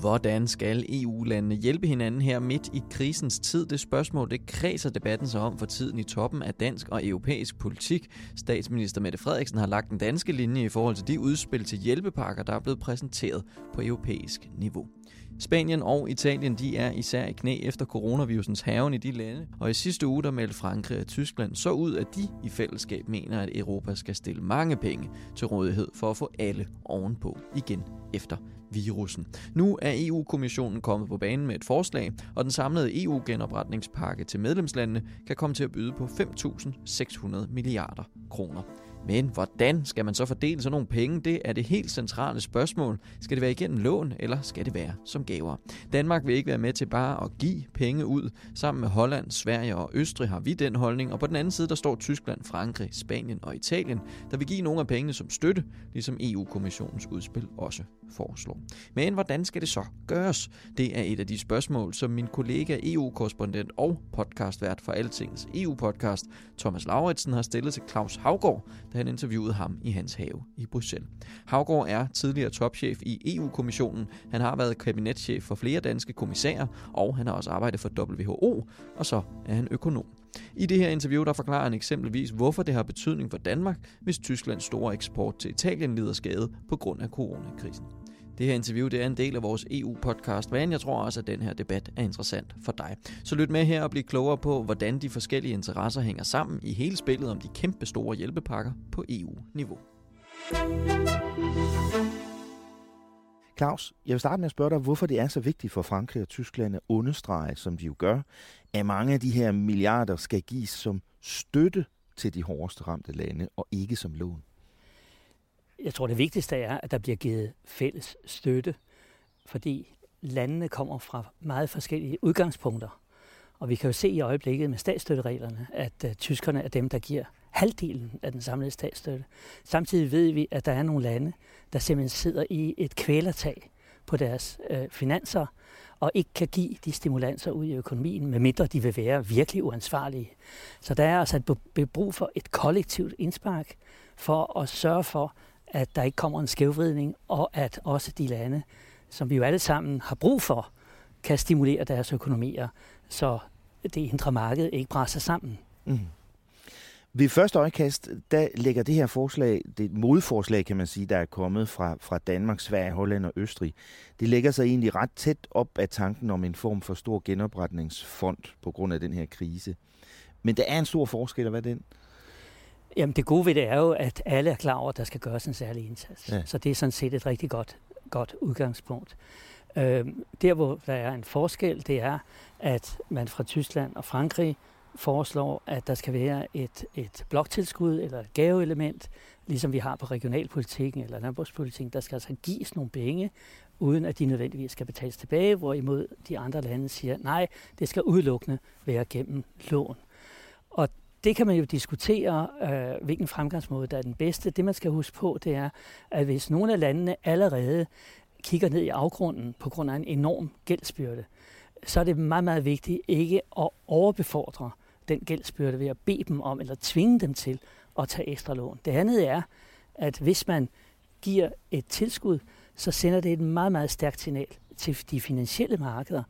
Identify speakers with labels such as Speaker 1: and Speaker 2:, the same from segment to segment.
Speaker 1: Hvordan skal EU-landene hjælpe hinanden her midt i krisens tid? Det spørgsmål, det kredser debatten sig om for tiden i toppen af dansk og europæisk politik. Statsminister Mette Frederiksen har lagt den danske linje i forhold til de udspil til hjælpepakker, der er blevet præsenteret på europæisk niveau. Spanien og Italien de er især i knæ efter coronavirusens haven i de lande, og i sidste uge der meldte Frankrig og Tyskland så ud, at de i fællesskab mener, at Europa skal stille mange penge til rådighed for at få alle ovenpå igen efter virussen. Nu er EU-kommissionen kommet på banen med et forslag, og den samlede EU-genopretningspakke til medlemslandene kan komme til at byde på 5.600 milliarder kroner. Men hvordan skal man så fordele sådan nogle penge? Det er det helt centrale spørgsmål. Skal det være igennem lån, eller skal det være som gaver? Danmark vil ikke være med til bare at give penge ud. Sammen med Holland, Sverige og Østrig har vi den holdning, og på den anden side der står Tyskland, Frankrig, Spanien og Italien, der vil give nogle af pengene som støtte, ligesom EU-kommissionens udspil også foreslår. Men hvordan skal det så gøres? Det er et af de spørgsmål, som min kollega EU-korrespondent og podcastvært for Altings EU-podcast, Thomas Lauritsen, har stillet til Claus Havgård, da han interviewede ham i hans have i Bruxelles. Havgård er tidligere topchef i EU-kommissionen. Han har været kabinetchef for flere danske kommissærer, og han har også arbejdet for WHO, og så er han økonom. I det her interview der forklarer han eksempelvis, hvorfor det har betydning for Danmark, hvis Tysklands store eksport til Italien lider skade på grund af coronakrisen. Det her interview det er en del af vores EU-podcast, men jeg tror også, at den her debat er interessant for dig. Så lyt med her og bliv klogere på, hvordan de forskellige interesser hænger sammen i hele spillet om de kæmpe store hjælpepakker på EU-niveau.
Speaker 2: Claus, jeg vil starte med at spørge dig, hvorfor det er så vigtigt for Frankrig og Tyskland at understrege, som de jo gør, at mange af de her milliarder skal gives som støtte til de hårdest ramte lande, og ikke som lån.
Speaker 3: Jeg tror, det vigtigste er, at der bliver givet fælles støtte, fordi landene kommer fra meget forskellige udgangspunkter. Og vi kan jo se i øjeblikket med statsstøttereglerne, at uh, tyskerne er dem, der giver halvdelen af den samlede statsstøtte. Samtidig ved vi, at der er nogle lande, der simpelthen sidder i et kvælertag på deres øh, finanser, og ikke kan give de stimulanser ud i økonomien, medmindre de vil være virkelig uansvarlige. Så der er altså et brug for et kollektivt indspark for at sørge for, at der ikke kommer en skævvridning, og at også de lande, som vi jo alle sammen har brug for, kan stimulere deres økonomier, så det indre marked ikke brænder sammen. Mm.
Speaker 2: Ved første øjekast, der lægger det her forslag, det modforslag kan man sige, der er kommet fra, fra Danmark, Sverige, Holland og Østrig, det lægger sig egentlig ret tæt op af tanken om en form for stor genopretningsfond på grund af den her krise. Men der er en stor forskel, og hvad er den?
Speaker 3: Jamen det gode ved det er jo, at alle er klar over, at der skal gøres en særlig indsats. Ja. Så det er sådan set et rigtig godt, godt udgangspunkt. Øh, der, hvor der er en forskel, det er, at man fra Tyskland og Frankrig foreslår, at der skal være et, et bloktilskud eller et gaveelement, ligesom vi har på regionalpolitikken eller landbrugspolitikken. Der skal altså gives nogle penge, uden at de nødvendigvis skal betales tilbage, hvorimod de andre lande siger, nej, det skal udelukkende være gennem lån. Og det kan man jo diskutere, øh, hvilken fremgangsmåde der er den bedste. Det man skal huske på, det er, at hvis nogle af landene allerede kigger ned i afgrunden på grund af en enorm gældsbyrde, så er det meget, meget vigtigt ikke at overbefordre den gældsbyrde ved at bede dem om eller tvinge dem til at tage ekstra lån. Det andet er, at hvis man giver et tilskud, så sender det et meget, meget stærkt signal til de finansielle markeder,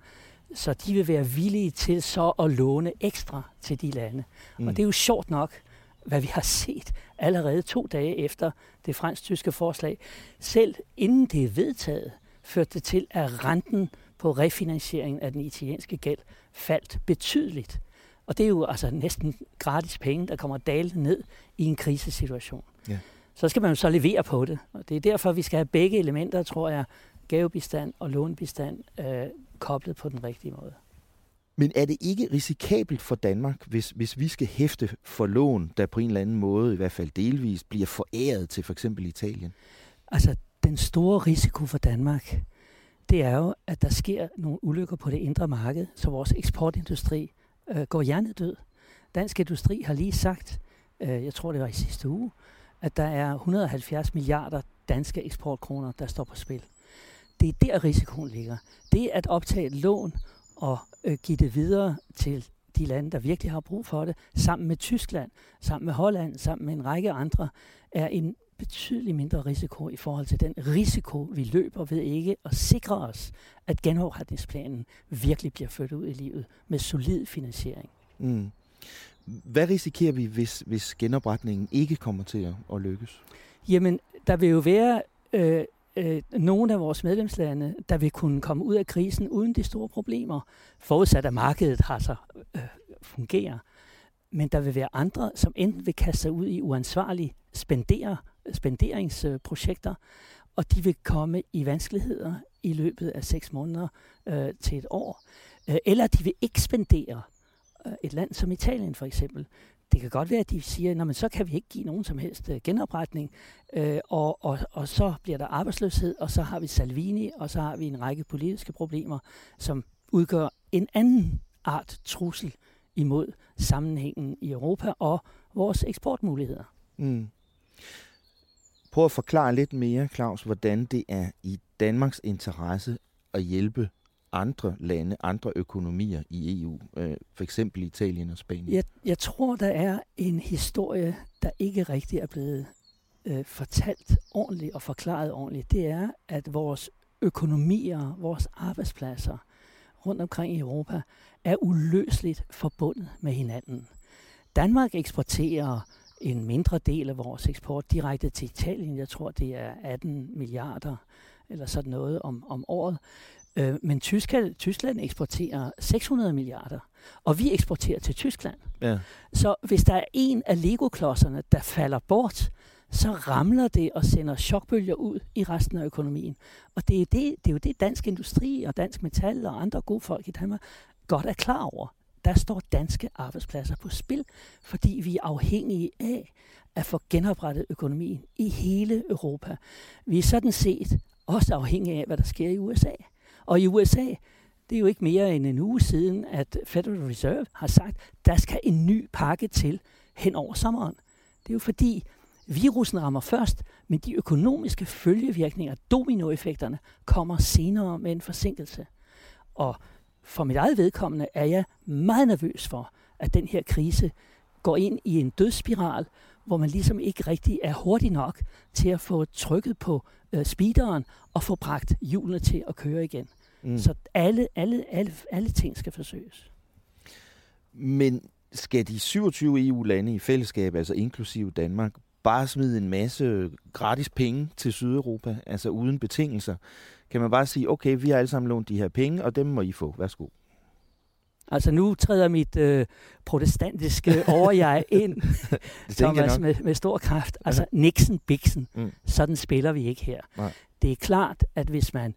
Speaker 3: så de vil være villige til så at låne ekstra til de lande. Mm. Og det er jo sjovt nok, hvad vi har set allerede to dage efter det fransk-tyske forslag. Selv inden det er vedtaget, førte det til, at renten på refinansieringen af den italienske gæld faldt betydeligt. Og det er jo altså næsten gratis penge, der kommer dalende ned i en krisesituation. Ja. Så skal man jo så levere på det. Og det er derfor, vi skal have begge elementer, tror jeg, gavebistand og lånbistand, øh, koblet på den rigtige måde.
Speaker 2: Men er det ikke risikabelt for Danmark, hvis, hvis vi skal hæfte for lån, der på en eller anden måde, i hvert fald delvis, bliver foræret til for eksempel Italien?
Speaker 3: Altså, den store risiko for Danmark, det er jo, at der sker nogle ulykker på det indre marked, så vores eksportindustri øh, går hjernedød. Dansk Industri har lige sagt, øh, jeg tror det var i sidste uge, at der er 170 milliarder danske eksportkroner, der står på spil. Det er der risikoen ligger. Det at optage et lån og øh, give det videre til de lande, der virkelig har brug for det, sammen med Tyskland, sammen med Holland, sammen med en række andre, er en betydelig mindre risiko i forhold til den risiko, vi løber ved ikke at sikre os, at genopretningsplanen virkelig bliver ført ud i livet med solid finansiering. Mm.
Speaker 2: Hvad risikerer vi, hvis, hvis genopretningen ikke kommer til at, at lykkes?
Speaker 3: Jamen, der vil jo være øh, øh, nogle af vores medlemslande, der vil kunne komme ud af krisen uden de store problemer, forudsat at markedet har så øh, fungerer. Men der vil være andre, som enten vil kaste sig ud i uansvarlige spendere, spenderingsprojekter, og de vil komme i vanskeligheder i løbet af seks måneder øh, til et år. Øh, eller de vil ikke spendere. Øh, et land som Italien for eksempel, det kan godt være, at de siger, at så kan vi ikke give nogen som helst øh, genopretning, øh, og, og, og så bliver der arbejdsløshed, og så har vi Salvini, og så har vi en række politiske problemer, som udgør en anden art trussel imod sammenhængen i Europa og vores eksportmuligheder. Mm.
Speaker 2: Prøv at forklare lidt mere, Claus, hvordan det er i Danmarks interesse at hjælpe andre lande, andre økonomier i EU, øh, for eksempel Italien og Spanien?
Speaker 3: Jeg, jeg tror, der er en historie, der ikke rigtig er blevet øh, fortalt ordentligt og forklaret ordentligt. Det er, at vores økonomier, vores arbejdspladser rundt omkring i Europa er uløseligt forbundet med hinanden. Danmark eksporterer en mindre del af vores eksport direkte til Italien. Jeg tror, det er 18 milliarder eller sådan noget om, om året. Øh, men Tyskland, Tyskland eksporterer 600 milliarder, og vi eksporterer til Tyskland. Ja. Så hvis der er en af Lego-klodserne, der falder bort, så ramler det og sender chokbølger ud i resten af økonomien. Og det er, det, det er jo det, dansk industri og dansk metal og andre gode folk i Danmark godt er klar over. Der står danske arbejdspladser på spil, fordi vi er afhængige af at få genoprettet økonomien i hele Europa. Vi er sådan set også afhængige af, hvad der sker i USA. Og i USA, det er jo ikke mere end en uge siden, at Federal Reserve har sagt, der skal en ny pakke til hen over sommeren. Det er jo fordi, virusen rammer først, men de økonomiske følgevirkninger, dominoeffekterne, kommer senere med en forsinkelse. Og for mit eget vedkommende er jeg meget nervøs for, at den her krise går ind i en dødsspiral, hvor man ligesom ikke rigtig er hurtig nok til at få trykket på øh, speederen og få bragt hjulene til at køre igen. Mm. Så alle, alle, alle, alle ting skal forsøges.
Speaker 2: Men skal de 27 EU-lande i fællesskab, altså inklusive Danmark, bare smide en masse gratis penge til Sydeuropa, altså uden betingelser? Kan man bare sige, okay, vi har alle sammen lånt de her penge, og dem må I få. Værsgo.
Speaker 3: Altså nu træder mit øh, protestantiske overjeg ind, Thomas, med, med stor kraft. Altså Nixon, Bixen, mm. sådan spiller vi ikke her. Nej. Det er klart, at hvis man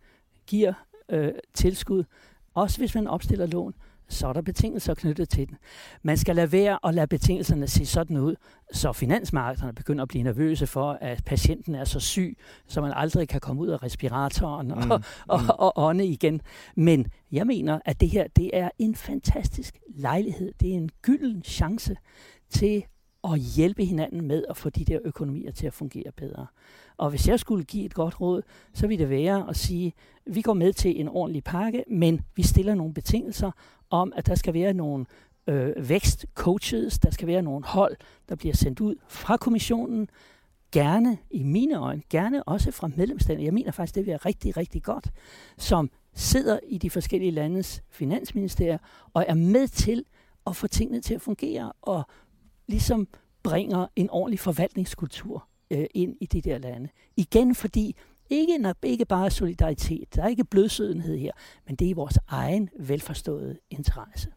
Speaker 3: giver øh, tilskud, også hvis man opstiller lån, så er der betingelser knyttet til den. Man skal lade være at lade betingelserne se sådan ud, så finansmarkederne begynder at blive nervøse for, at patienten er så syg, så man aldrig kan komme ud af respiratoren og, mm. og, og, mm. og ånde igen. Men jeg mener, at det her det er en fantastisk lejlighed. Det er en gylden chance til at hjælpe hinanden med at få de der økonomier til at fungere bedre. Og hvis jeg skulle give et godt råd, så ville det være at sige, at vi går med til en ordentlig pakke, men vi stiller nogle betingelser om, at der skal være nogle øh, vækstcoaches, der skal være nogle hold, der bliver sendt ud fra kommissionen, gerne i mine øjne, gerne også fra medlemslandene. Jeg mener faktisk, det vil være rigtig, rigtig godt, som sidder i de forskellige landes finansministerier og er med til at få tingene til at fungere og ligesom bringer en ordentlig forvaltningskultur øh, ind i de der lande. Igen fordi, ikke, ikke bare solidaritet, der er ikke blødsødenhed her, men det er i vores egen velforståede interesse.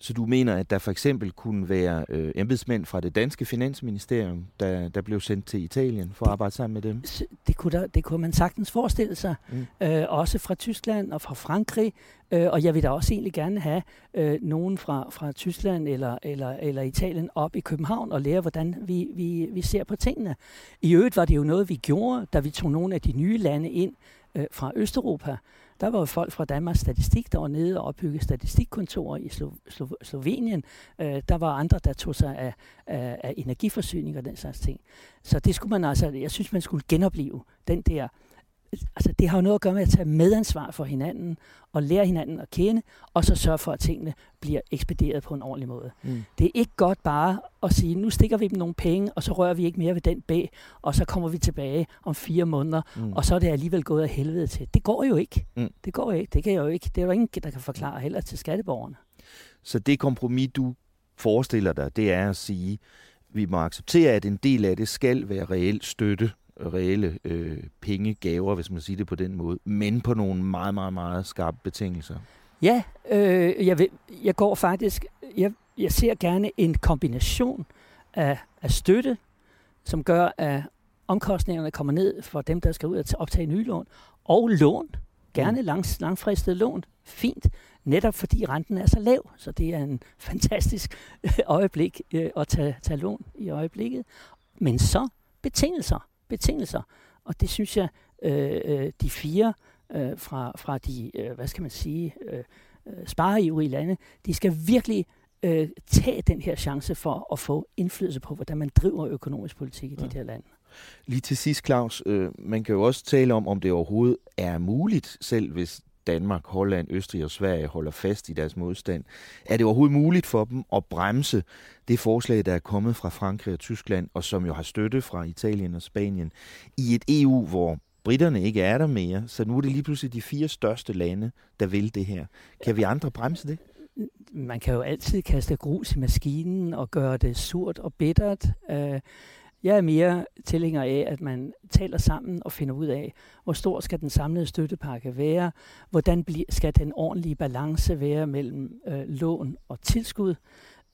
Speaker 2: Så du mener, at der for eksempel kunne være øh, embedsmænd fra det danske finansministerium, der, der blev sendt til Italien for at arbejde sammen med dem?
Speaker 3: Det kunne, der, det kunne man sagtens forestille sig. Mm. Øh, også fra Tyskland og fra Frankrig. Øh, og jeg vil da også egentlig gerne have øh, nogen fra, fra Tyskland eller, eller, eller Italien op i København og lære, hvordan vi, vi, vi ser på tingene. I øvrigt var det jo noget, vi gjorde, da vi tog nogle af de nye lande ind øh, fra Østeuropa. Der var jo folk fra Danmarks Statistik, der var nede og opbyggede statistikkontorer i Slo- Slo- Slovenien. Øh, der var andre, der tog sig af, af, af energiforsyning og den slags ting. Så det skulle man altså, jeg synes, man skulle genopleve den der altså det har jo noget at gøre med at tage medansvar for hinanden og lære hinanden at kende, og så sørge for, at tingene bliver ekspederet på en ordentlig måde. Mm. Det er ikke godt bare at sige, nu stikker vi dem nogle penge, og så rører vi ikke mere ved den bag, og så kommer vi tilbage om fire måneder, mm. og så er det alligevel gået af helvede til. Det går jo ikke. Mm. Det går jo ikke. Det kan jo ikke. Det er jo ingen, der kan forklare heller til skatteborgerne.
Speaker 2: Så det kompromis, du forestiller dig, det er at sige, vi må acceptere, at en del af det skal være reelt støtte reelle øh, pengegaver, hvis man siger det på den måde, men på nogle meget, meget, meget skarpe betingelser.
Speaker 3: Ja, øh, jeg, vil, jeg går faktisk, jeg, jeg ser gerne en kombination af, af støtte, som gør, at omkostningerne kommer ned for dem, der skal ud og optage nye lån, og lån, gerne mm. lang, langfristede lån, fint, netop fordi renten er så lav, så det er en fantastisk øjeblik øh, at tage, tage lån i øjeblikket. Men så betingelser betingelser. Og det synes jeg, øh, øh, de fire øh, fra, fra de, øh, hvad skal man sige, øh, øh spareivrige lande, de skal virkelig øh, tage den her chance for at få indflydelse på, hvordan man driver økonomisk politik i ja. de her lande.
Speaker 2: Lige til sidst, Claus, øh, man kan jo også tale om, om det overhovedet er muligt, selv hvis Danmark, Holland, Østrig og Sverige holder fast i deres modstand. Er det overhovedet muligt for dem at bremse det forslag, der er kommet fra Frankrig og Tyskland, og som jo har støtte fra Italien og Spanien, i et EU, hvor britterne ikke er der mere, så nu er det lige pludselig de fire største lande, der vil det her. Kan vi andre bremse det?
Speaker 3: Man kan jo altid kaste grus i maskinen og gøre det surt og bittert. Øh, jeg er mere tilhænger af, at man taler sammen og finder ud af, hvor stor skal den samlede støttepakke være, hvordan skal den ordentlige balance være mellem øh, lån og tilskud,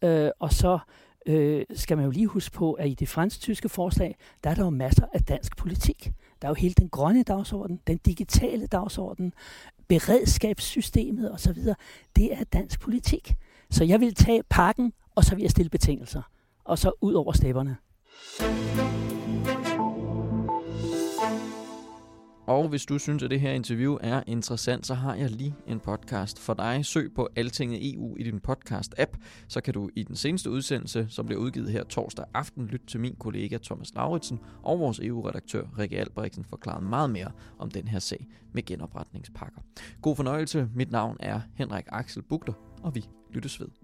Speaker 3: øh, og så øh, skal man jo lige huske på, at i det fransk-tyske forslag, der er der jo masser af dansk politik. Der er jo hele den grønne dagsorden, den digitale dagsorden, beredskabssystemet osv. Det er dansk politik. Så jeg vil tage pakken, og så vil jeg stille betingelser. Og så ud over stepperne.
Speaker 1: Og hvis du synes, at det her interview er interessant, så har jeg lige en podcast for dig. Søg på Altinget EU i din podcast-app, så kan du i den seneste udsendelse, som bliver udgivet her torsdag aften, lytte til min kollega Thomas Lauritsen og vores EU-redaktør Rikke Albrechtsen forklare meget mere om den her sag med genopretningspakker. God fornøjelse. Mit navn er Henrik Axel Bugter, og vi lyttes ved.